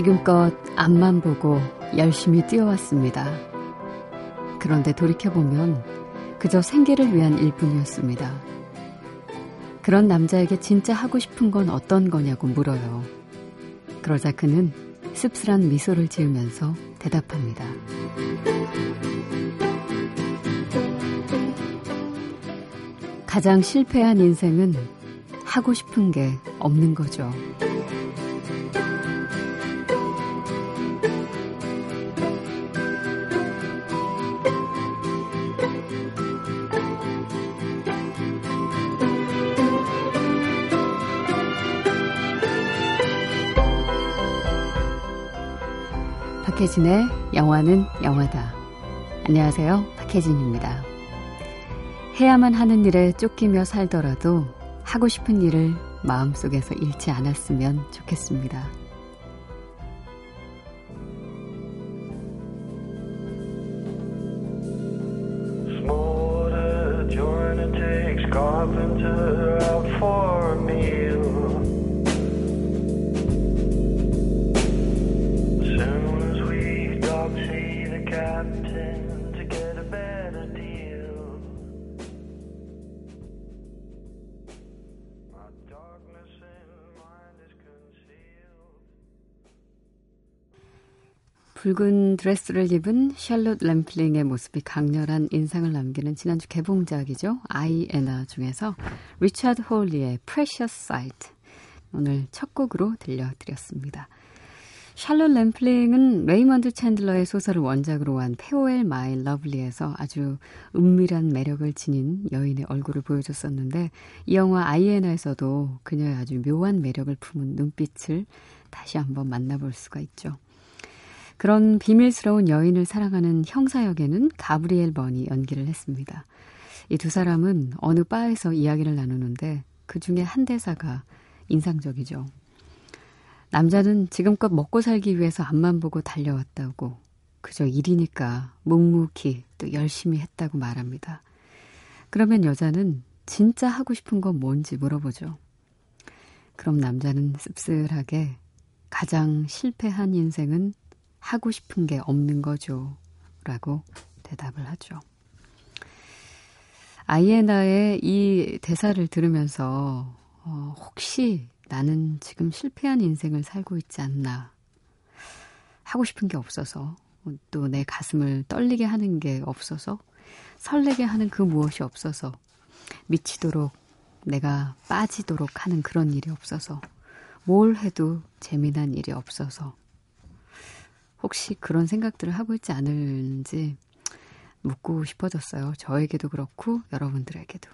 지금껏 앞만 보고 열심히 뛰어왔습니다. 그런데 돌이켜보면 그저 생계를 위한 일뿐이었습니다. 그런 남자에게 진짜 하고 싶은 건 어떤 거냐고 물어요. 그러자 그는 씁쓸한 미소를 지으면서 대답합니다. 가장 실패한 인생은 하고 싶은 게 없는 거죠. 박혜진의 영화는 영화다. 안녕하세요. 박혜진입니다. 해야만 하는 일에 쫓기며 살더라도 하고 싶은 일을 마음속에서 잃지 않았으면 좋겠습니다. 붉은 드레스를 입은 샬롯 램플링의 모습이 강렬한 인상을 남기는 지난주 개봉작이죠. I, Anna 중에서 리차드 홀리의 Precious Sight 오늘 첫 곡으로 들려드렸습니다. 샬롯 램플링은 레이먼드 챈들러의 소설을 원작으로 한 Farewell, My Lovely에서 아주 은밀한 매력을 지닌 여인의 얼굴을 보여줬었는데 이 영화 I, Anna에서도 그녀의 아주 묘한 매력을 품은 눈빛을 다시 한번 만나볼 수가 있죠. 그런 비밀스러운 여인을 사랑하는 형사 역에는 가브리엘 번이 연기를 했습니다. 이 두 사람은 어느 바에서 이야기를 나누는데 그 중에 한 대사가 인상적이죠. 남자는 지금껏 먹고 살기 위해서 앞만 보고 달려왔다고 그저 일이니까 묵묵히 또 열심히 했다고 말합니다. 그러면 여자는 진짜 하고 싶은 건 뭔지 물어보죠. 그럼 남자는 씁쓸하게 가장 실패한 인생은 하고 싶은 게 없는 거죠. 라고 대답을 하죠. 아이에나의 이 대사를 들으면서 어, 혹시 나는 지금 실패한 인생을 살고 있지 않나. 하고 싶은 게 없어서 또 내 가슴을 떨리게 하는 게 없어서 설레게 하는 그 무엇이 없어서 미치도록 내가 빠지도록 하는 그런 일이 없어서 뭘 해도 재미난 일이 없어서 혹시 그런 생각들을 하고 있지 않을지 묻고 싶어졌어요. 저에게도 그렇고 여러분들에게도.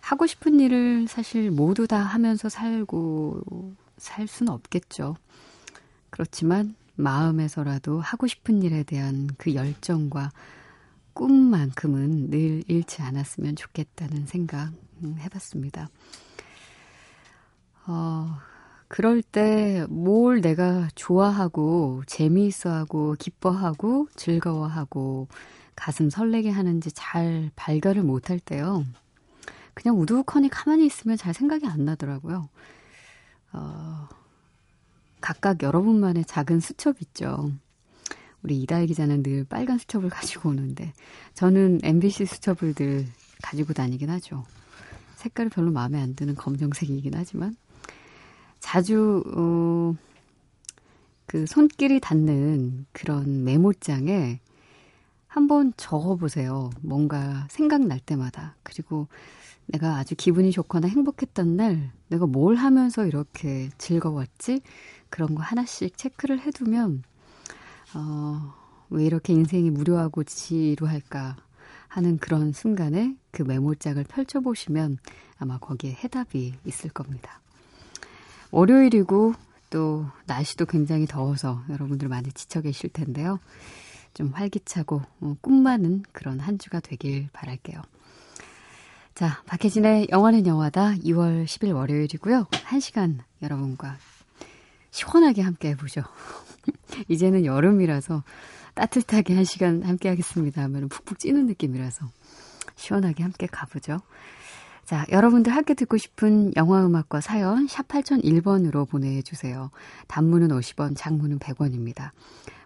하고 싶은 일을 사실 모두 다 하면서 살고 살 수는 없겠죠. 그렇지만 마음에서라도 하고 싶은 일에 대한 그 열정과 꿈만큼은 늘 잃지 않았으면 좋겠다는 생각 해봤습니다. 어, 그럴 때 뭘 내가 좋아하고 재미있어하고 기뻐하고 즐거워하고 가슴 설레게 하는지 잘 발견을 못할 때요. 그냥 우두커니 가만히 있으면 잘 생각이 안 나더라고요. 어, 각각 여러분만의 작은 수첩 있죠. 우리 이다혜 기자는 늘 빨간 수첩을 가지고 오는데 저는 MBC 수첩을 늘 가지고 다니긴 하죠. 색깔이 별로 마음에 안 드는 검정색이긴 하지만 자주 어, 그 손길이 닿는 그런 메모장에 한번 적어보세요. 뭔가 생각날 때마다. 그리고 내가 아주 기분이 좋거나 행복했던 날 내가 뭘 하면서 이렇게 즐거웠지? 그런 거 하나씩 체크를 해두면 어, 왜 이렇게 인생이 무료하고 지루할까 하는 그런 순간에 그 메모장을 펼쳐보시면 아마 거기에 해답이 있을 겁니다. 월요일이고 또 날씨도 굉장히 더워서 여러분들 많이 지쳐 계실 텐데요. 좀 활기차고 어, 꿈 많은 그런 한 주가 되길 바랄게요. 자, 박혜진의 영화는 영화다 2월 10일 월요일이고요. 1시간 여러분과 시원하게 함께 해보죠. 이제는 여름이라서 따뜻하게 한 시간 함께 하겠습니다 하면 푹푹 찌는 느낌이라서 시원하게 함께 가보죠. 자, 여러분들 함께 듣고 싶은 영화 음악과 사연 샵 8001번으로 보내주세요. 단문은 50원, 장문은 100원입니다.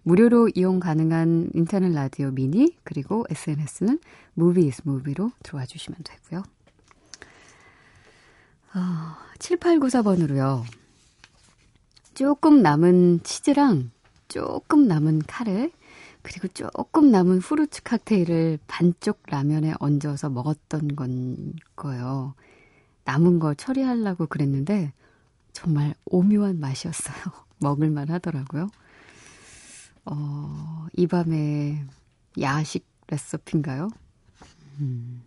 무료로 이용 가능한 인터넷 라디오 미니 그리고 SNS는 무비스 무비로 들어와 주시면 되고요. 어, 7894번으로요. 조금 남은 치즈랑 조금 남은 카레 그리고 조금 남은 후르츠 칵테일을 반쪽 라면에 얹어서 먹었던 건 거예요. 남은 거 처리하려고 그랬는데 정말 오묘한 맛이었어요. 먹을만 하더라고요. 어, 이 밤에 야식 레시피인가요? 음.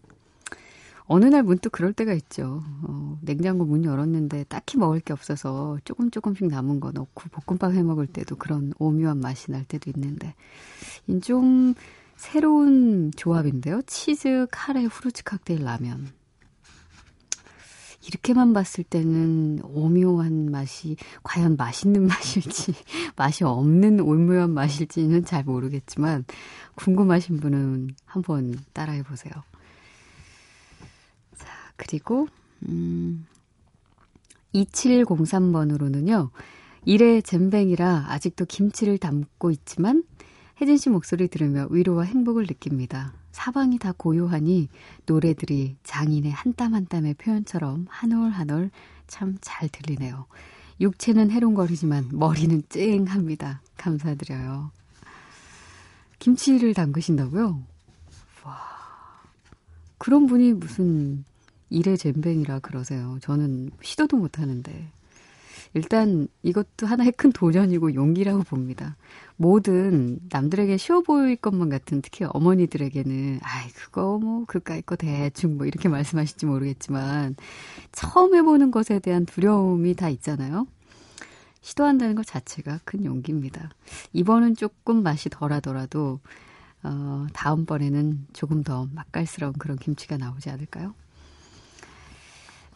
어느 날 문득 그럴 때가 있죠. 어, 냉장고 문 열었는데 딱히 먹을 게 없어서 조금 조금씩 남은 거 넣고 볶음밥 해 먹을 때도 그런 오묘한 맛이 날 때도 있는데 좀 새로운 조합인데요. 치즈, 카레, 후르츠 칵테일, 라면. 이렇게만 봤을 때는 오묘한 맛이 과연 맛있는 맛일지 맛이 없는 오묘한 맛일지는 잘 모르겠지만 궁금하신 분은 한번 따라해 보세요. 그리고 음 2703번으로는요. 일의 잼뱅이라 아직도 김치를 담고 있지만 혜진 씨 목소리 들으며 위로와 행복을 느낍니다. 사방이 다 고요하니 노래들이 장인의 한 땀 한 땀의 표현처럼 한 올 한 올 참 잘 들리네요. 육체는 해롱거리지만 머리는 쨍합니다. 감사드려요. 김치를 담그신다고요? 와. 그런 분이 무슨 일의 잼뱅이라 그러세요. 저는 시도도 못 하는데. 일단 이것도 하나의 큰 도전이고 용기라고 봅니다. 뭐든 남들에게 쉬워 보일 것만 같은 특히 어머니들에게는 아이 그거 뭐 그까이 거 대충 뭐 이렇게 말씀하실지 모르겠지만 처음 해보는 것에 대한 두려움이 다 있잖아요. 시도한다는 것 자체가 큰 용기입니다. 이번은 조금 맛이 덜하더라도 어, 다음번에는 조금 더 맛깔스러운 그런 김치가 나오지 않을까요?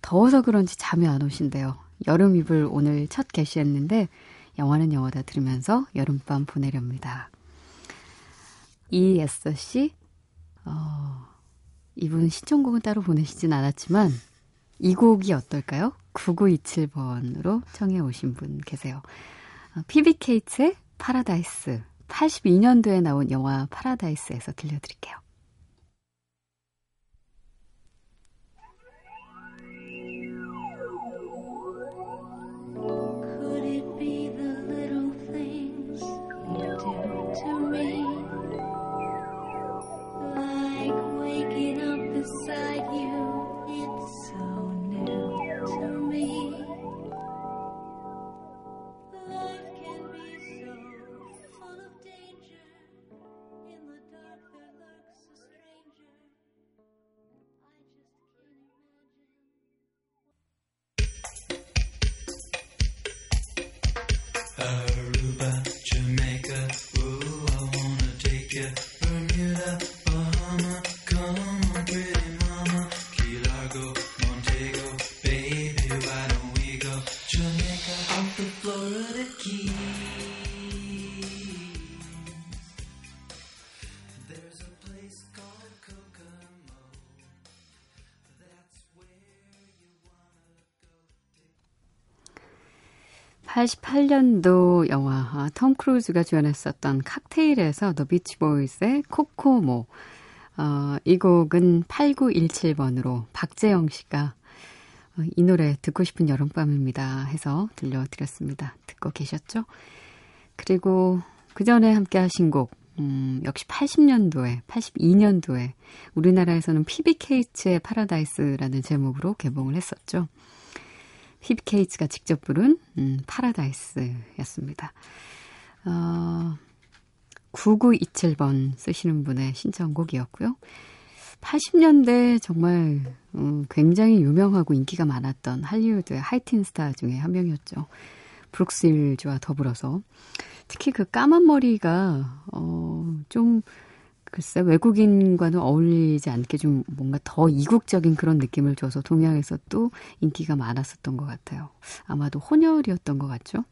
더워서 그런지 잠이 안 오신대요. 여름 이불 오늘 첫 게시했는데 영화는 영화다 들으면서 여름밤 보내렵니다. 이에서 씨, 어, 이분 시청곡은 따로 보내시진 않았지만 이 곡이 어떨까요? 9927번으로 청해 오신 분 계세요. 피비 케이츠의 파라다이스 82년도에 나온 영화 파라다이스에서 들려드릴게요. (88년도) 영화 아, 톰 크루즈가 주연했었던 칵테일에서 더 비치 보이스의 코코모 어, 이 곡은 8917번으로 박재영 씨가 어, 이 노래 듣고 싶은 여름밤입니다 해서 들려드렸습니다. 듣고 계셨죠? 그리고 그 전에 함께 하신 곡, 음, 역시 80년도에, 82년도에 우리나라에서는 피비케이츠의 파라다이스라는 제목으로 개봉을 했었죠. 피비케이츠가 직접 부른 음, 파라다이스였습니다. 어, 9927번 쓰시는 분의 신청곡이었고요. 80년대 정말 음, 굉장히 유명하고 인기가 많았던 할리우드의 하이틴 스타 중에 한 명이었죠. 브룩 쉴즈와 더불어서 특히 그 까만 머리가 어, 좀 글쎄 외국인과는 어울리지 않게 좀 뭔가 더 이국적인 그런 느낌을 줘서 동양에서 또 인기가 많았었던 것 같아요. 아마도 혼혈이었던 것 같죠.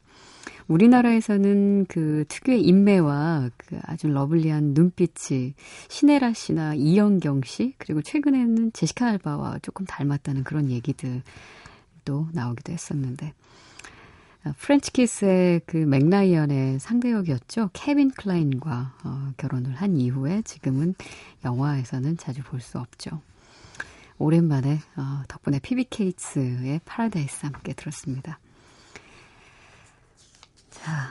우리나라에서는 그 특유의 입매와 그 아주 lovely한 눈빛이 신혜라 씨나 이영경 씨 그리고 최근에는 제시카 알바와 조금 닮았다는 그런 얘기들도 나오기도 했었는데 아, 프렌치 키스의 그 맥라이언의 상대역이었죠. 케빈 클라인과 어, 결혼을 한 이후에 지금은 영화에서는 자주 볼 수 없죠. 오랜만에 어, 덕분에 피비 케이츠의 파라다이스 함께 들었습니다. 자,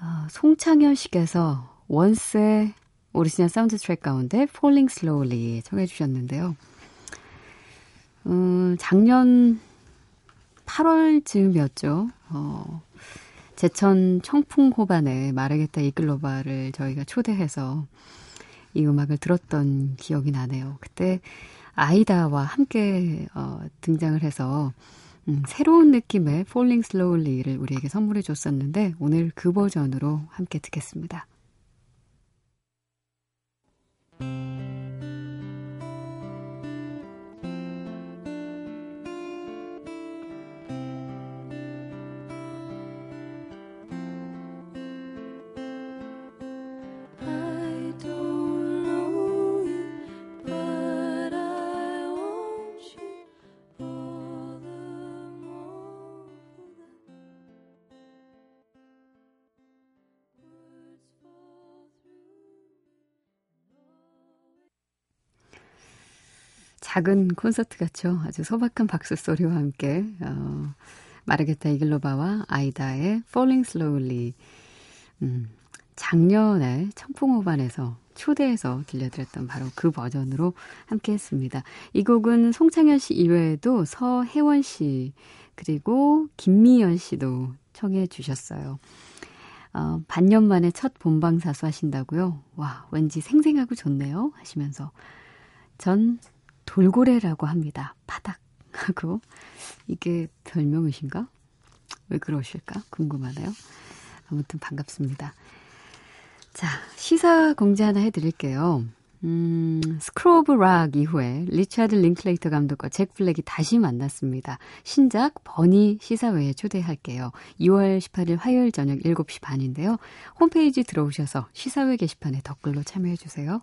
어, 송창현 씨께서 Once의 오리지널 사운드 트랙 가운데 Falling Slowly 청해 주셨는데요. 음, 작년 8월 즈음이었죠. 어, 제천 청풍 호반에 마르게타 이글로바를 저희가 초대해서 이 음악을 들었던 기억이 나네요. 그때 아이다와 함께 어, 등장을 해서 음, 새로운 느낌의 Falling Slowly를 우리에게 선물해 줬었는데 오늘 그 버전으로 함께 듣겠습니다. 작은 콘서트 같죠. 아주 소박한 박수 소리와 함께 어, 마르게타 이글로바와 아이다의 Falling Slowly 음, 작년에 청풍호반에서 초대해서 들려드렸던 바로 그 버전으로 함께 했습니다. 이 곡은 송창현 씨 이외에도 서혜원 씨 그리고 김미연 씨도 청해 주셨어요. 어, 반년 만에 첫 본방사수 하신다고요? 와, 왠지 생생하고 좋네요. 하시면서 전 돌고래라고 합니다. 바닥 하고 이게 별명이신가? 왜 그러실까? 궁금하네요. 아무튼 반갑습니다. 자, 시사 공지 하나 해드릴게요. 음, School of Rock 이후에 리차드 링클레이터 감독과 잭 블랙이 다시 만났습니다. 신작 버니 시사회에 초대할게요. 2월 18일 화요일 저녁 7시 반인데요. 홈페이지 들어오셔서 시사회 게시판에 댓글로 참여해주세요.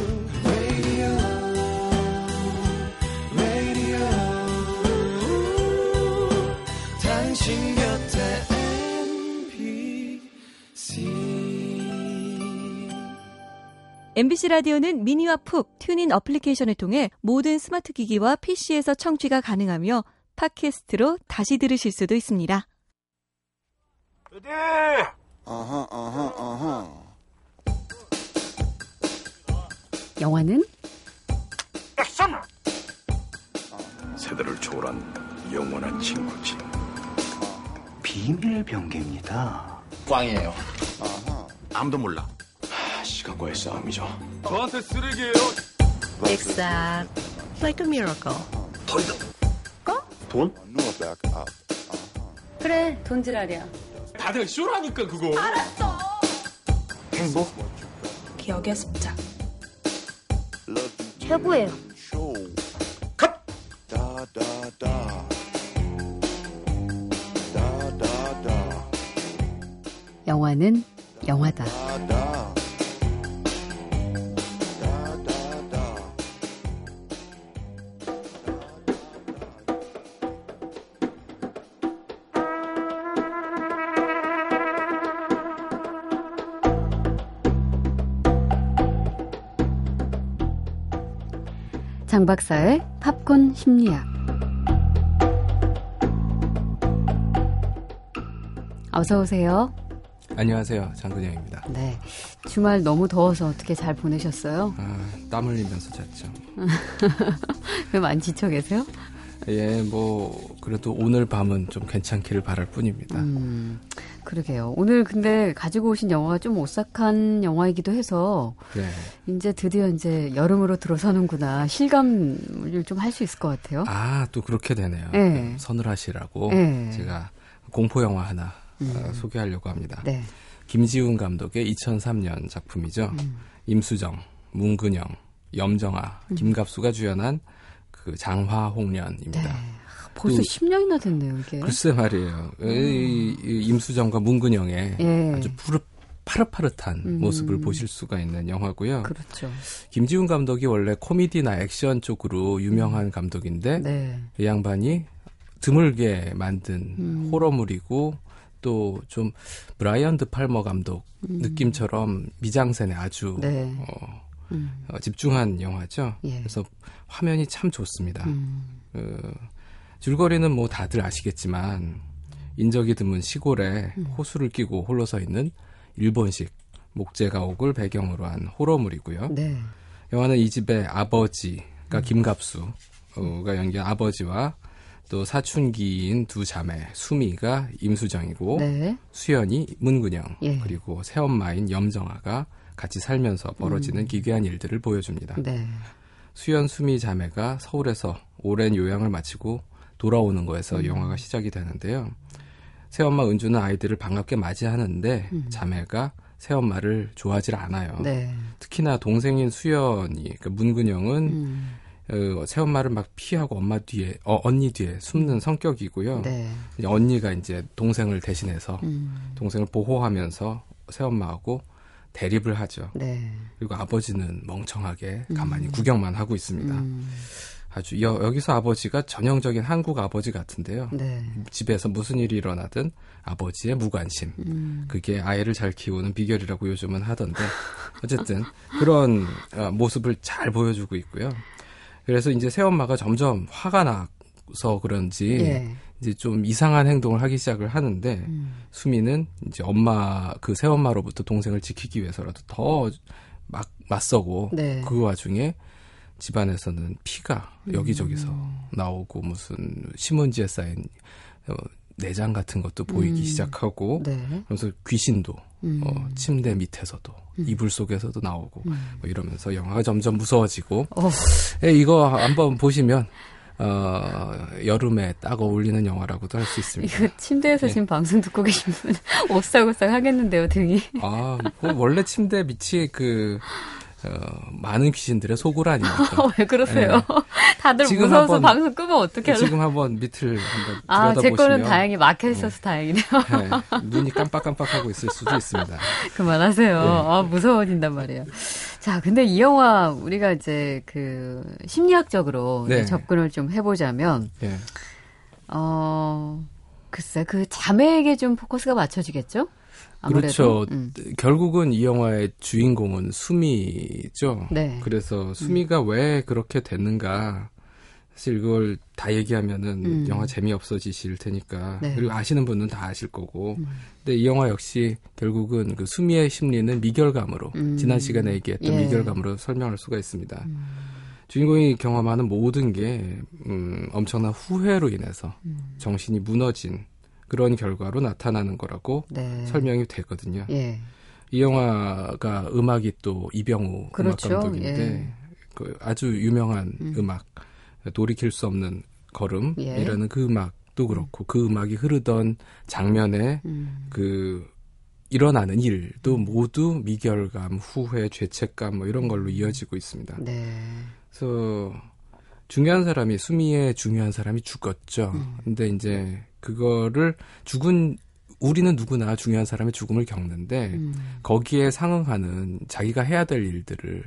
MBC 라디오는 미니와 푹 TuneIn 어플리케이션을 통해 모든 스마트 기기와 PC에서 청취가 가능하며 팟캐스트로 다시 들으실 수도 있습니다. 어디? 어허, 어허, 어허. 영화는 액션! 세대를 초월한 영원한 친구지. 비밀 병기입니다. 꽝이에요. 아무도 몰라. 시간과의 싸움이죠. 저한테 쓰레기예요. Exact. Like a miracle. 돈이다. 어? 돈? 그래, 돈지랄이야. 다들 쇼라니까 그거. 알았어. 행복? 기억의 습작. 최고예요. 컷! 영화는 영화다. 장 박사의 팝콘 심리학. 어서 오세요. 안녕하세요. 장근영입니다. 네. 주말 너무 더워서 어떻게 잘 보내셨어요? 아, 땀 흘리면서 잤죠. 왜 많이 지쳐 계세요? 예, 뭐 그래도 오늘 밤은 좀 괜찮기를 바랄 뿐입니다. 음, 그러게요. 오늘 근데 가지고 오신 영화가 좀 오싹한 영화이기도 해서 네. 이제 드디어 이제 여름으로 들어서는구나 실감을 좀 할 수 있을 것 같아요. 아, 또 그렇게 되네요. 네. 서늘하시라고 네. 제가 공포 영화 하나 어, 소개하려고 합니다. 네. 김지훈 감독의 2003년 작품이죠. 음. 임수정, 문근영, 염정아, 음. 김갑수가 주연한 그 장화홍련입니다. 네. 벌써 또- 10년이나 됐네요, 이게. 글쎄 말이에요. 이, 이 임수정과 문근영의 예. 아주 푸릇 파릇파릇한 음. 모습을 보실 수가 있는 영화고요. 그렇죠. 김지훈 감독이 원래 코미디나 액션 쪽으로 유명한 감독인데 네. 이 양반이 드물게 만든 음. 호러물이고 또 좀 브라이언 드 팔머 감독 느낌처럼 미장센에 아주 음. 네. 어, 음. 어, 집중한 영화죠. 예. 그래서 화면이 참 좋습니다. 음. 어, 줄거리는 뭐 다들 아시겠지만 인적이 드문 시골에 음. 호수를 끼고 홀로 서 있는 일본식 목재 가옥을 배경으로 한 호러물이고요. 네. 영화는 이 집의 아버지가 음. 김갑수가 연기한 아버지와 또 사춘기인 두 자매 수미가 임수정이고 네. 수연이 문근영 예. 그리고 새엄마인 염정아가 같이 살면서 벌어지는 기괴한 일들을 보여줍니다. 음. 네. 수연 수미 자매가 서울에서 오랜 요양을 마치고 돌아오는 거에서 음. 영화가 시작이 되는데요. 새엄마 은주는 아이들을 반갑게 맞이하는데 자매가 새엄마를 좋아하지 않아요. 음. 네. 특히나 동생인 수연이 그러니까 문근영은 음. 어, 새엄마를 막 피하고 엄마 뒤에 어, 언니 뒤에 숨는 성격이고요. 네. 언니가 이제 동생을 대신해서 음. 동생을 보호하면서 새엄마하고 대립을 하죠. 네. 그리고 아버지는 멍청하게 가만히 구경만 하고 있습니다. 음. 아주 여, 여기서 아버지가 전형적인 한국 아버지 같은데요. 네. 집에서 무슨 일이 일어나든 아버지의 무관심. 음. 그게 아이를 잘 키우는 비결이라고 요즘은 하던데 어쨌든 그런 어, 모습을 잘 보여주고 있고요. 그래서 이제 새엄마가 점점 화가 나서 그런지 예. 이제 좀 이상한 행동을 하기 시작을 하는데 음. 수미는 이제 엄마 그 새엄마로부터 동생을 지키기 위해서라도 더 막 맞서고 네. 그 와중에 집안에서는 피가 여기저기서 음. 나오고 무슨 신문지에 쌓인 어, 내장 같은 것도 보이기 음. 시작하고 네. 그래서 귀신도 음. 어, 침대 밑에서도 이불 속에서도 나오고 음. 뭐 이러면서 영화가 점점 무서워지고 어. 예, 이거 한번 보시면 어, 여름에 딱 어울리는 영화라고도 할 수 있습니다. 이거 침대에서 예. 지금 방송 듣고 계신 분 오싹오싹 하겠는데요, 등이. 아, 뭐 원래 침대 밑이 그 어, 많은 귀신들의 소굴 아닙니까? 왜 그러세요? 다들 네. 지금 무서워서 한번- 방송 끄면 어떻게 하려고. 지금 한번 밑을 한번 아, 제 거는 들여다보시면 다행히 막혀 있어서 다행이네요. 네, 눈이 깜빡깜빡하고 있을 수도 있습니다. 그만하세요. 네. 아, 무서워진단 말이에요. 자, 근데 이 영화 우리가 이제 그 심리학적으로 네. 이제 접근을 좀 해보자면, 예. 어, 글쎄, 그 자매에게 좀 포커스가 맞춰지겠죠? 아무래도. 그렇죠. 음. 결국은 이 영화의 주인공은 수미죠. 네. 그래서 수미가 왜 그렇게 됐는가. 사실 그걸 다 얘기하면은 음. 영화 재미없어지실 테니까. 네. 그리고 아시는 분은 다 아실 거고. 음. 근데 이 영화 역시 결국은 그 수미의 심리는 미결감으로 음. 지난 시간에 얘기했던 예. 미결감으로 설명할 수가 있습니다. 음. 주인공이 경험하는 모든 게 음, 엄청난 후회로 인해서 음. 정신이 무너진 그런 결과로 나타나는 거라고 네. 설명이 되거든요. 예. 이이 영화가 음악이 또 이병우 그렇죠. 음악 감독인데 예. 그 아주 유명한 음. 음. 악 돌이킬 수 없는 걸음이라는 예. 그 음악도 그렇고 그 음악이 흐르던 장면에 음. 그 일어나는 일도 모두 미결감, 후회, 죄책감 뭐 이런 걸로 이어지고 있습니다. 네. 그래서 중요한 사람이 수미의 중요한 사람이 죽었죠. 음. 근데 이제 그거를 죽은 우리는 누구나 중요한 사람의 죽음을 겪는데 음. 거기에 상응하는 자기가 해야 될 일들을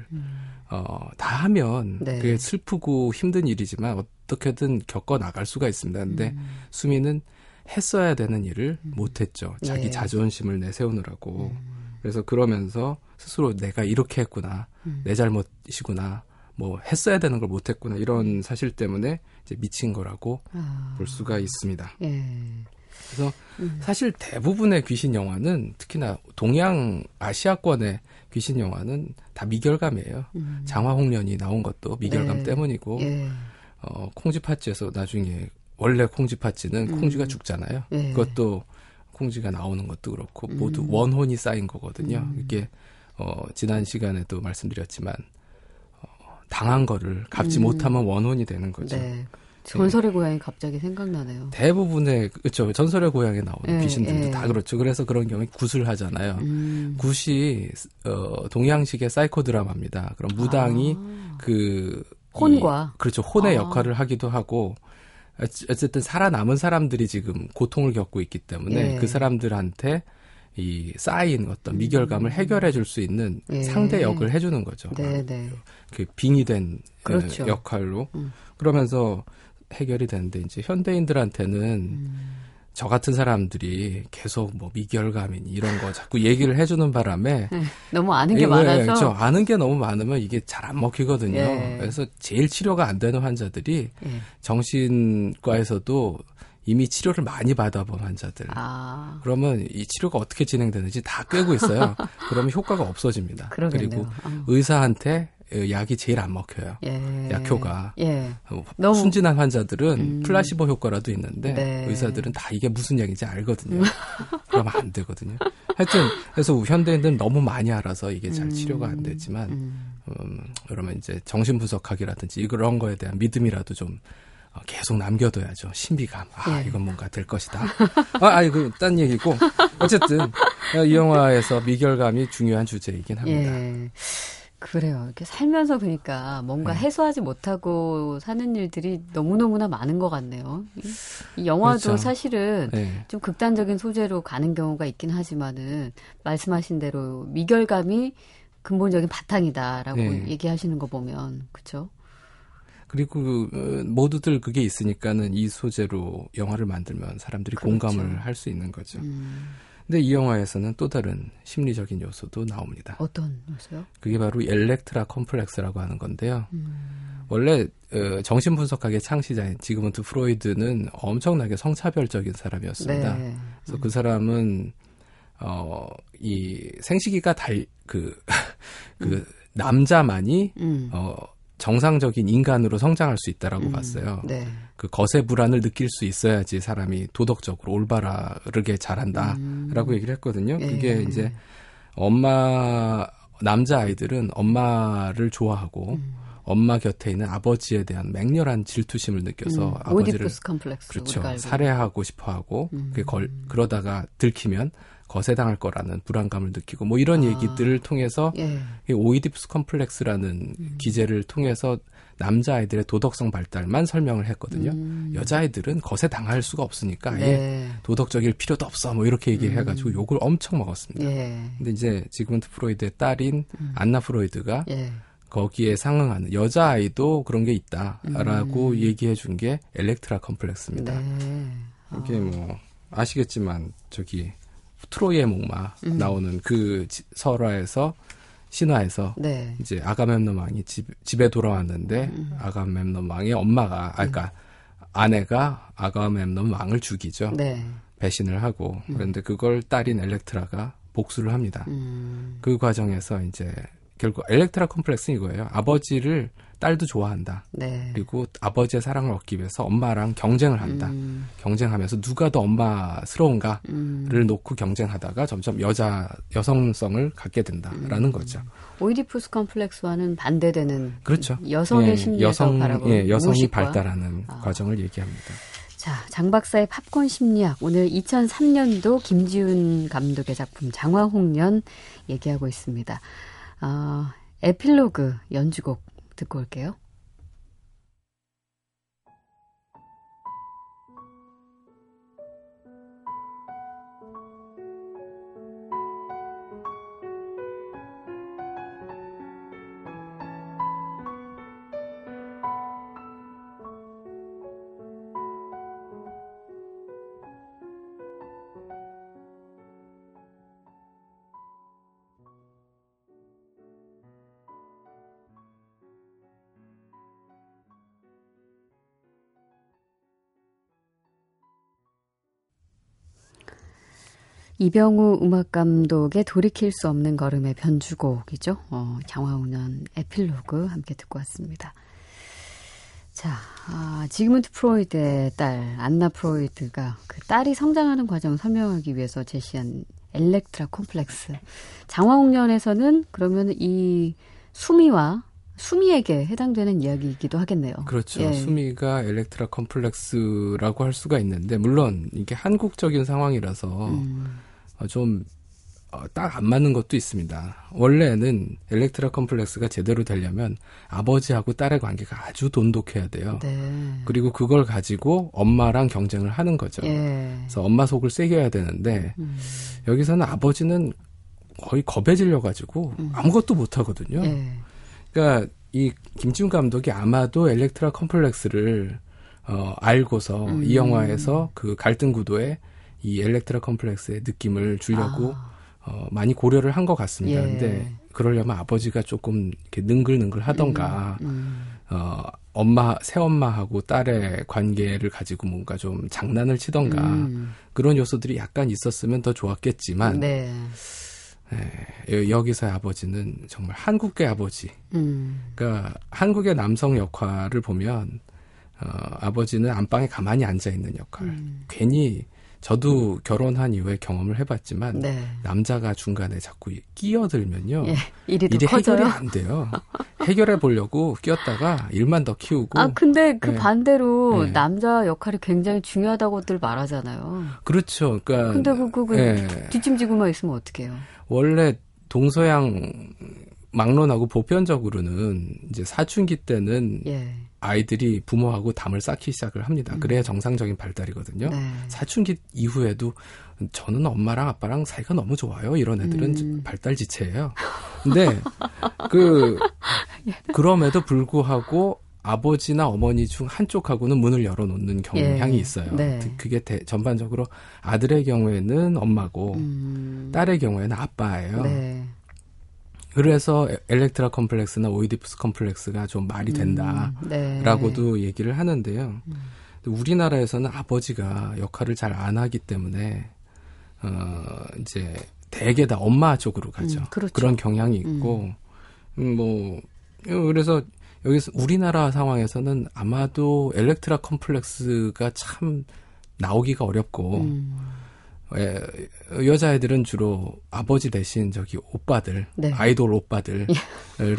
어, 다 하면 네. 그게 슬프고 힘든 일이지만 어떻게든 겪어 나갈 수가 있습니다. 근데 음. 수미는 했어야 되는 일을 못했죠. 자기 예. 자존심을 내세우느라고. 음. 그래서 그러면서 스스로 내가 이렇게 했구나, 음. 내 잘못이구나, 뭐 했어야 되는 걸 못했구나 이런 사실 때문에 이제 미친 거라고 아. 볼 수가 있습니다. 예. 그래서 음. 사실 대부분의 귀신 영화는 특히나 동양 아시아권의 귀신 영화는 다 미결감이에요. 음. 장화홍련이 나온 것도 미결감 네. 때문이고 예. 어, 콩쥐팥쥐에서 나중에 원래 콩쥐팥쥐는 음. 콩쥐가 죽잖아요. 예. 그것도 콩쥐가 나오는 것도 그렇고 모두 원혼이 쌓인 거거든요. 이게 어, 지난 시간에도 말씀드렸지만 어, 당한 거를 갚지 못하면 원혼이 되는 거죠. 네. 전설의 고향이 갑자기 생각나네요. 대부분의 그렇죠 전설의 고향에 나오는 예, 귀신들도 예. 다 그렇죠. 그래서 그런 경우에 굿을 하잖아요. 음. 굿이 어, 동양식의 사이코 드라마입니다. 그럼 무당이 그 아. 혼과. 이, 그렇죠 혼의 아. 역할을 하기도 하고 어쨌든 살아남은 사람들이 지금 고통을 겪고 있기 때문에 예. 그 사람들한테 이 쌓인 어떤 미결감을 해결해 줄 수 있는 음. 예. 상대 역을 해주는 거죠. 네, 네. 그 빙의 된 그렇죠. 어, 역할로 음. 그러면서 해결이 되는데 이제 현대인들한테는 음. 저 같은 사람들이 계속 뭐 미결감이니 이런 거 자꾸 얘기를 해주는 바람에 네, 너무 아는 게 예, 많아서. 예, 그렇죠. 아는 게 너무 많으면 이게 잘 안 먹히거든요. 예. 그래서 제일 치료가 안 되는 환자들이 예. 정신과에서도 이미 치료를 많이 받아본 환자들. 아, 그러면 이 치료가 어떻게 진행되는지 다 꿰고 있어요. 그러면 효과가 없어집니다. 그러겠네요. 그리고 어. 의사한테 약이 제일 안 먹혀요. 예. 약효가. 예. 어, 순진한 환자들은 음. 플라시보 효과라도 있는데 네. 의사들은 다 이게 무슨 약인지 알거든요. 그러면 안 되거든요. 하여튼 그래서 현대인들은 너무 많이 알아서 이게 잘 치료가 안 되지만 음. 음, 그러면 이제 정신 분석학이라든지 이런 거에 대한 믿음이라도 좀 어, 계속 남겨둬야죠. 신비감. 아, 예. 이건 뭔가 될 것이다. 아, 아니, 그, 딴 얘기고. 어쨌든, 어, 이 영화에서 미결감이 중요한 주제이긴 합니다. 예. 그래요. 이렇게 살면서 그러니까 뭔가 네. 해소하지 못하고 사는 일들이 너무너무나 많은 것 같네요. 이, 이 영화도 그렇죠. 사실은 네. 좀 극단적인 소재로 가는 경우가 있긴 하지만은 말씀하신 대로 미결감이 근본적인 바탕이다라고 네. 얘기하시는 거 보면 그렇죠. 그리고 어, 모두들 그게 있으니까는 이 소재로 영화를 만들면 사람들이 그렇죠. 공감을 할 수 있는 거죠. 음, 근데 이 영화에서는 또 다른 심리적인 요소도 나옵니다. 어떤 요소요? 그게 바로 엘렉트라 컴플렉스라고 하는 건데요. 음, 원래 어, 정신분석학의 창시자인 지그문트 프로이드는 엄청나게 성차별적인 사람이었습니다. 네. 그래서 그 사람은 어, 이 생식기가 달 그 그 남자만이 음. 어, 정상적인 인간으로 성장할 수 있다라고 음, 봤어요. 네. 그 거세 불안을 느낄 수 있어야지 사람이 도덕적으로 올바르게 자란다라고 얘기를 했거든요. 음. 예. 그게 이제 엄마 남자 아이들은 엄마를 좋아하고 음. 엄마 곁에 있는 아버지에 대한 맹렬한 질투심을 느껴서 음, 아버지를 컴플렉스 그렇죠 살해하고 싶어하고 음. 그게 걸, 그러다가 들키면 거세당할 거라는 불안감을 느끼고 뭐 이런 아. 얘기들을 통해서 예. 이 오이디푸스 컴플렉스라는 음. 기제를 통해서 남자 아이들의 도덕성 발달만 설명을 했거든요. 음. 여자 아이들은 거세 당할 수가 없으니까 아예 네. 도덕적일 필요도 없어 뭐 이렇게 얘기해 가지고 욕을 엄청 먹었습니다. 음. 예. 근데 이제 지그문트 프로이드의 딸인 음. 안나 프로이드가 예. 거기에 상응하는 여자 아이도 그런 게 있다라고 음. 얘기해 준 게 엘렉트라 컴플렉스입니다. 네. 이게 뭐 아시겠지만 저기 트로이의 목마 음. 나오는 그 지- 설화에서 신화에서 네. 이제 아가멤논 왕이 집, 집에 돌아왔는데 음. 아가멤논 왕의 엄마가 아 그러니까 아내가 아가멤논 왕을 죽이죠. 네. 배신을 하고 그런데 그걸 딸인 엘렉트라가 복수를 합니다. 음. 그 과정에서 이제 결국 엘렉트라 컴플렉스는 이거예요. 아버지를 딸도 좋아한다. 네. 그리고 아버지의 사랑을 얻기 위해서 엄마랑 경쟁을 한다. 음. 경쟁하면서 누가 더 엄마스러운가를 음. 놓고 경쟁하다가 점점 여자 여성성을 갖게 된다라는 거죠. 오이디푸스 컴플렉스와는 반대되는 그렇죠. 여성의 예, 심리에서 여성, 바라보는 예, 여성이 무의식과 발달하는 아. 과정을 얘기합니다. 자, 장 박사의 팝콘 심리학. 오늘 2003년도 김지훈 감독의 작품 장화홍련 얘기하고 있습니다. 아, 에필로그 연주곡 듣고 올게요. 이병우 음악 감독의 돌이킬 수 없는 걸음의 변주곡이죠. 어, 장화홍련 에필로그 함께 듣고 왔습니다. 자, 아, 지그문트 프로이드의 딸 안나 프로이드가 그 딸이 성장하는 과정을 설명하기 위해서 제시한 엘렉트라 콤플렉스. 장화홍련에서는 그러면 이 수미와 수미에게 해당되는 이야기이기도 하겠네요. 그렇죠. 예. 수미가 엘렉트라 컴플렉스라고 할 수가 있는데 물론 이게 한국적인 상황이라서 음, 어, 좀딱 안 맞는 것도 있습니다. 원래는 엘렉트라 컴플렉스가 제대로 되려면 아버지하고 딸의 관계가 아주 돈독해야 돼요. 네. 그리고 그걸 가지고 엄마랑 경쟁을 하는 거죠. 예. 그래서 엄마 속을 새겨야 되는데 음, 여기서는 아버지는 거의 겁에 질려 가지고 아무것도 못 하거든요. 예. 그러니까 이 김지훈 감독이 아마도 엘렉트라 컴플렉스를 어, 알고서 음. 이 영화에서 그 갈등 구도에 이 엘렉트라 컴플렉스의 느낌을 주려고 아. 어, 많이 고려를 한 것 같습니다. 예. 근데 그러려면 아버지가 조금 이렇게 능글능글 하던가 음, 어, 엄마 새엄마하고 딸의 관계를 가지고 뭔가 좀 장난을 치던가 음, 그런 요소들이 약간 있었으면 더 좋았겠지만 네. 여- 여기서의 아버지는 정말 한국계 아버지 음, 그러니까 한국의 남성 역할을 보면 어, 아버지는 안방에 가만히 앉아 있는 역할. 음. 괜히 저도 결혼한 이후에 경험을 해봤지만 네. 남자가 중간에 자꾸 끼어들면요 예. 일이 더 일이. 해결이 안 돼요. 해결해 보려고 끼었다가 일만 더 키우고 아, 근데 그 네. 반대로 네. 남자 역할이 굉장히 중요하다고들 말하잖아요. 그렇죠. 그러니까 근데 그, 그, 그 예. 뒷짐지고만 있으면 어떡해요? 원래 동서양 막론하고 보편적으로는 이제 사춘기 때는 예. 아이들이 부모하고 담을 쌓기 시작을 합니다. 그래야 정상적인 발달이거든요. 음. 네. 사춘기 이후에도 저는 엄마랑 아빠랑 사이가 너무 좋아요. 이런 애들은 음. 발달 지체예요. 근데 그 그럼에도 불구하고 아버지나 어머니 중 한쪽하고는 문을 열어놓는 경향이 예. 있어요. 네. 그게 대- 전반적으로 아들의 경우에는 엄마고 음, 딸의 경우에는 아빠예요. 네. 그래서 에- 엘렉트라 컴플렉스나 오이디푸스 컴플렉스가 좀 말이 된다. 음, 네. 라고도 얘기를 하는데요. 근데 우리나라에서는 아버지가 역할을 잘 안 하기 때문에 어 이제 대개 다 엄마 쪽으로 가죠. 음, 그렇죠. 런 경향이 있고 음, 뭐 그래서 여기서 우리나라 상황에서는 아마도 엘렉트라 컴플렉스가 참 나오기가 어렵고 음, 예, 여자애들은 주로 아버지 대신 저기 오빠들, 네. 아이돌 오빠들의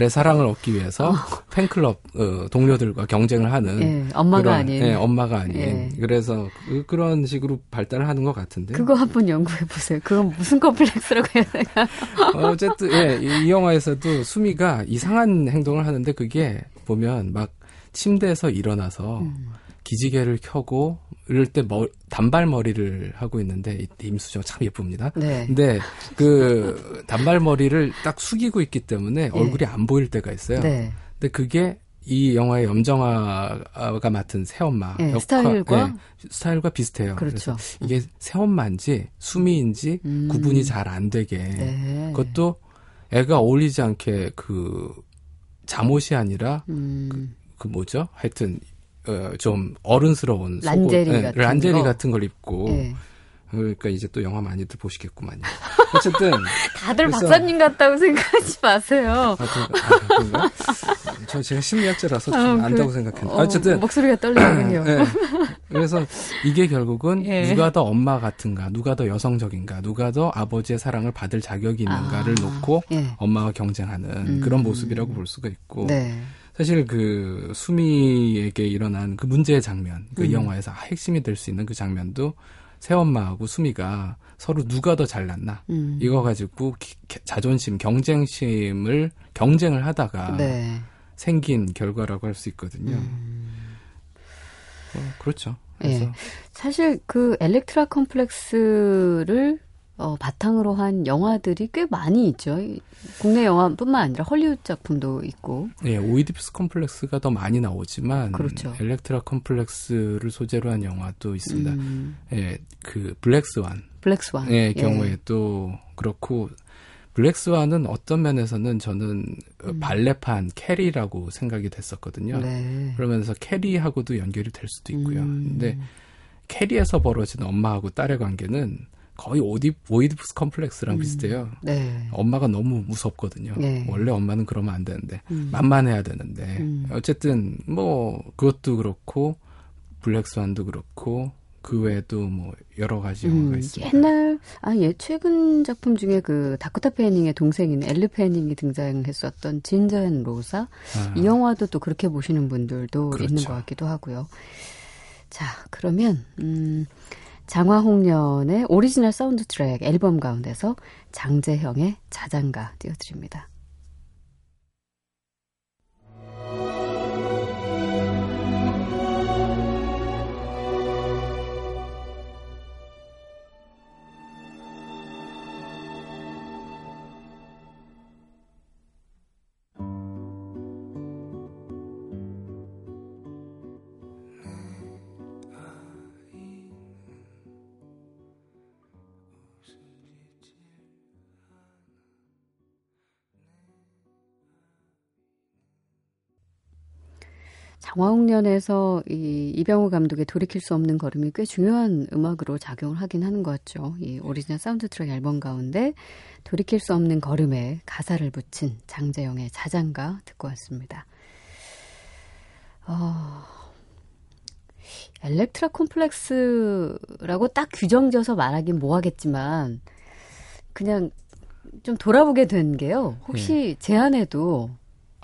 사랑을 얻기 위해서 팬클럽 어, 동료들과 경쟁을 하는 예, 엄마가 그런, 아닌. 예, 엄마가 아닌 예. 그래서 그, 런 식으로 발달을 하는 것 같은데 그거 한번 연구해 보세요. 그건 무슨 컴플렉스라고 해야 되나? 어쨌든 예, 이, 이 영화에서도 수미가 이상한 행동을 하는데 그게 보면 막 침대에서 일어나서 음. 기지개를 켜고 이럴 때 머, 단발머리를 하고 있는데 임수정 참 예쁩니다. 네. 근데 그 단발머리를 딱 숙이고 있기 때문에 얼굴이 안 보일 때가 있어요. 네. 근데 그게 이 영화의 염정아가 맡은 새엄마 예, 역할, 스타일과? 예, 스타일과 비슷해요. 그렇죠. 래서 이게 새엄마인지 수미인지 음. 구분이 잘 안 되게 네. 그것도 애가 어울리지 않게 그 잠옷이 아니라 음, 그 뭐죠? 하여튼 어, 좀 어른스러운 속옷, 란제리 예, 같은 란제리 거. 같은 걸 입고 예. 그러니까 이제 또 영화 많이들 보시겠구만요. 어쨌든 다들 그래서- 박사님 같다고 생각하지 마세요. 아, 그, 아? 저 제가 심리학자라서 좀 아, 안다고 그- 생각했는데 어, 어쨌든 목소리가 떨리는군요. 예. 그래서 이게 결국은 예. 누가 더 엄마 같은가, 누가 더 여성적인가, 누가 더 아버지의 사랑을 받을 자격이 있는가를 아, 놓고 예. 엄마와 경쟁하는 음. 그런 모습이라고 볼 수가 있고 네. 사실 그 수미에게 일어난 그 문제의 장면, 그 음. 영화에서 핵심이 될 수 있는 그 장면도 새엄마하고 수미가 서로 누가 더 잘났나 음. 이거 가지고 기- 기- 자존심, 경쟁심을 경쟁을 하다가 네. 생긴 결과라고 할 수 있거든요. 음. 어, 그렇죠. 그래서 예. 사실 그 엘렉트라 컴플렉스를 어, 바탕으로 한 영화들이 꽤 많이 있죠. 이- 국내 영화뿐만 아니라 헐리우드 작품도 있고. 예, 오이디푸스 컴플렉스가 더 많이 나오지만 그렇죠. 엘렉트라 컴플렉스를 소재로 한 영화도 있습니다. 음, 예, 그 블랙스완 블랙스완. 의 경우에 도 그렇고 블랙스완은 어떤 면에서는 저는 어, 발레판 캐리라고 생각이 됐었거든요. 음. 네. 그러면서 캐리하고도 연결이 될 수도 있고요. 음. 근데 캐리에서 벌어진 엄마하고 딸의 관계는 거의 오디, 오이디푸스 컴플렉스랑 비슷해요. 네. 엄마가 너무 무섭거든요. 네. 원래 엄마는 그러면 안 되는데 음. 만만해야 되는데 음. 어쨌든 뭐 그것도 그렇고 블랙스완도 그렇고 그 외에도 뭐 여러 가지 영화가 음, 있습니다. 옛날 아예 최근 작품 중에 그 다코타 패닝의 동생인 엘리 패닝이 등장했었던 진저 앤 로사 아, 이 영화도 또 그렇게 보시는 분들도 그렇죠. 있는 것 같기도 하고요. 자 그러면 음, 장화홍련의 오리지널 사운드 트랙 앨범 가운데서 장재형의 자장가 띄워드립니다. 장화홍련에서 이 이병우 감독의 돌이킬 수 없는 걸음이 꽤 중요한 음악으로 작용을 하긴 하는 것 같죠. 이 오리지널 사운드 트랙 앨범 가운데 돌이킬 수 없는 걸음에 가사를 붙인 장재영의 자장가 듣고 왔습니다. 어, 엘렉트라 콤플렉스라고 딱 규정져서 말하긴 뭐하겠지만 그냥 좀 돌아보게 된 게요. 혹시 제 안에도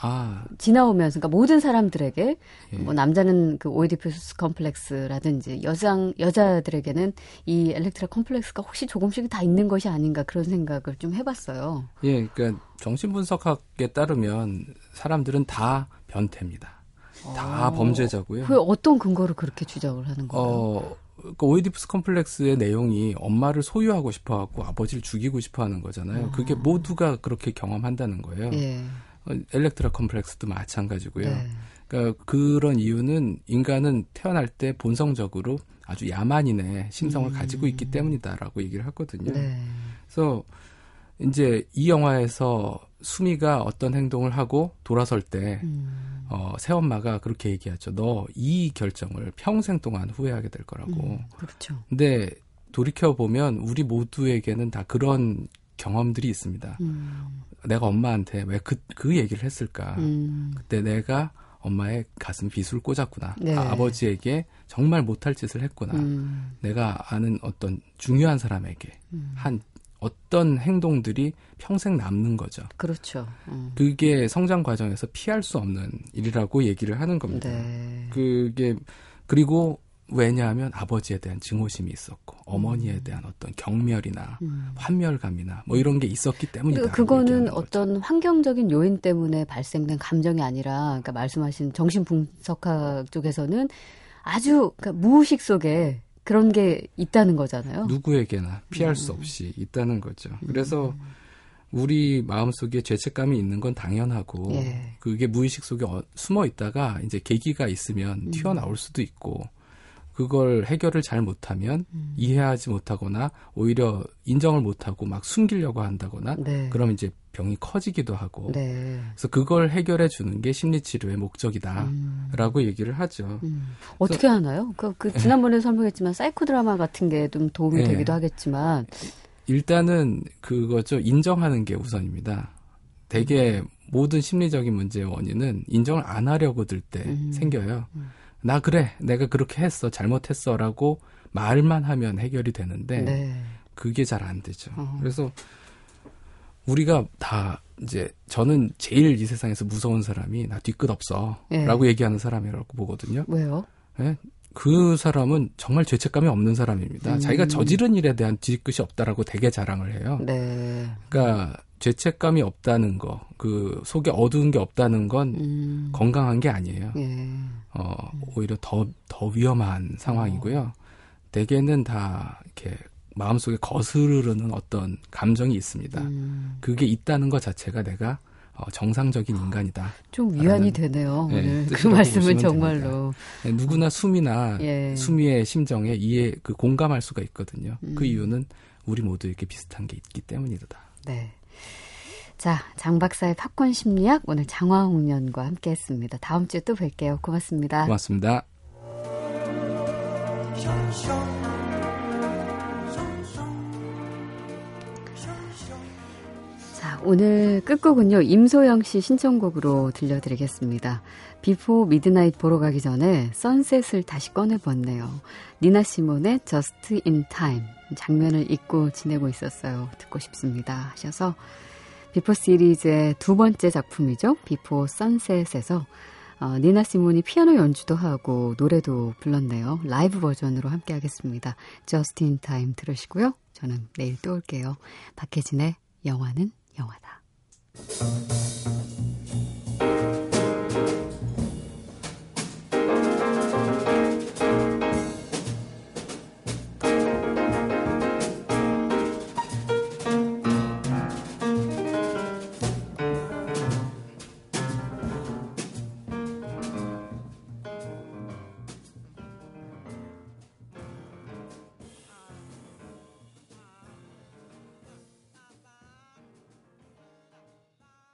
아, 지나오면서 그러니까 모든 사람들에게 예. 뭐 남자는 그 오이디푸스 컴플렉스라든지 여장 여자들에게는 이 엘렉트라 컴플렉스가 혹시 조금씩 다 있는 것이 아닌가 그런 생각을 좀 해봤어요. 예, 그러니까 정신분석학에 따르면 사람들은 다 변태입니다. 다 어. 범죄자고요. 그 어떤 근거로 그렇게 주장을 하는 거예요? 어, 그 오이디푸스 컴플렉스의 내용이 엄마를 소유하고 싶어하고 아버지를 죽이고 싶어하는 거잖아요. 그게 모두가 그렇게 경험한다는 거예요. 예. 어, 엘렉트라 컴플렉스도 마찬가지고요. 네. 그러니까 그런 이유는 인간은 태어날 때 본성적으로 아주 야만인의 심성을 가지고 있기 때문이다라고 얘기를 하거든요. 음. 네. 그래서 이제 이 영화에서 수미가 어떤 행동을 하고 돌아설 때 음. 어, 새엄마가 그렇게 얘기하죠. 너 이 결정을 평생 동안 후회하게 될 거라고. 음, 그렇죠. 근데 돌이켜 보면 우리 모두에게는 다 그런 경험들이 있습니다. 음. 내가 엄마한테 왜 그 그 얘기를 했을까? 음. 그때 내가 엄마의 가슴 비수를 꽂았구나. 네. 아, 아버지에게 정말 못할 짓을 했구나. 음. 내가 아는 어떤 중요한 사람에게 음. 한 어떤 행동들이 평생 남는 거죠. 그렇죠. 음. 그게 성장 과정에서 피할 수 없는 일이라고 얘기를 하는 겁니다. 네. 그게 그리고 왜냐하면 아버지에 대한 증오심이 있었고 어머니에 대한 어떤 경멸이나 음. 환멸감이나 뭐 이런 게 있었기 때문이다. 그리고 그거는 어떤 환경적인 요인 때문에 발생된 감정이 아니라, 그러니까 말씀하신 정신분석학 쪽에서는 아주 그러니까 무의식 속에 그런 게 있다는 거잖아요. 누구에게나 피할 음. 수 없이 있다는 거죠. 그래서 우리 마음속에 죄책감이 있는 건 당연하고 예. 그게 무의식 속에 어- 숨어 있다가 이제 계기가 있으면 음. 튀어나올 수도 있고 그걸 해결을 잘 못하면 음. 이해하지 못하거나 오히려 인정을 못하고 막 숨기려고 한다거나 네. 그럼 이제 병이 커지기도 하고 네. 그래서 그걸 해결해 주는 게 심리치료의 목적이다라고 음. 얘기를 하죠. 음. 어떻게 하나요? 그, 그 지난번에 설명했지만 사이코 드라마 같은 게 좀 도움이 네. 되기도 하겠지만 일단은 그거죠. 인정하는 게 우선입니다. 대개 모든 심리적인 문제의 원인은 인정을 안 하려고 들때 음. 생겨요. 나 그래, 내가 그렇게 했어, 잘못했어라고 말만 하면 해결이 되는데 네. 그게 잘 안 되죠. 어. 그래서 우리가 다 이제 저는 제일 이 세상에서 무서운 사람이 나 뒤끝 없어라고 예. 얘기하는 사람이라고 보거든요. 왜요? 예? 그 사람은 정말 죄책감이 없는 사람입니다. 음. 자기가 저지른 일에 대한 뒤끝이 없다라고 되게 자랑을 해요. 네. 그러니까 죄책감이 없다는 거, 그 속에 어두운 게 없다는 건 음. 건강한 게 아니에요. 예. 어, 오히려 더, 더 위험한 상황이고요. 대개는 다 이렇게 마음속에 거스르는 어떤 감정이 있습니다. 음. 그게 있다는 것 자체가 내가 어, 정상적인 인간이다. 좀 위안이 되네요. 예, 오늘 그 뜻이라고 말씀은 정말로. 네, 누구나 수미나 예. 수미의 심정에 이해, 그 공감할 수가 있거든요. 음. 그 이유는 우리 모두에게 비슷한 게 있기 때문이다. 네. 자, 장 박사의 팝콘 심리학 오늘 장화홍련과 함께했습니다. 다음 주에 또 뵐게요. 고맙습니다. 고맙습니다. 자, 오늘 끝곡은요, 임소영 씨 신청곡으로 들려드리겠습니다. 비포 미드나잇 보러 가기 전에 선셋을 다시 꺼내봤네요. 니나 시몬의 Just in Time 장면을 잊고 지내고 있었어요. 듣고 싶습니다. 하셔서 비포 시리즈의 두 번째 작품이죠. 비포 선셋에서 어, 니나 시몬이 피아노 연주도 하고 노래도 불렀네요. 라이브 버전으로 함께 하겠습니다. Just in Time 들으시고요. 저는 내일 또 올게요. 박혜진의 영화는 영화다.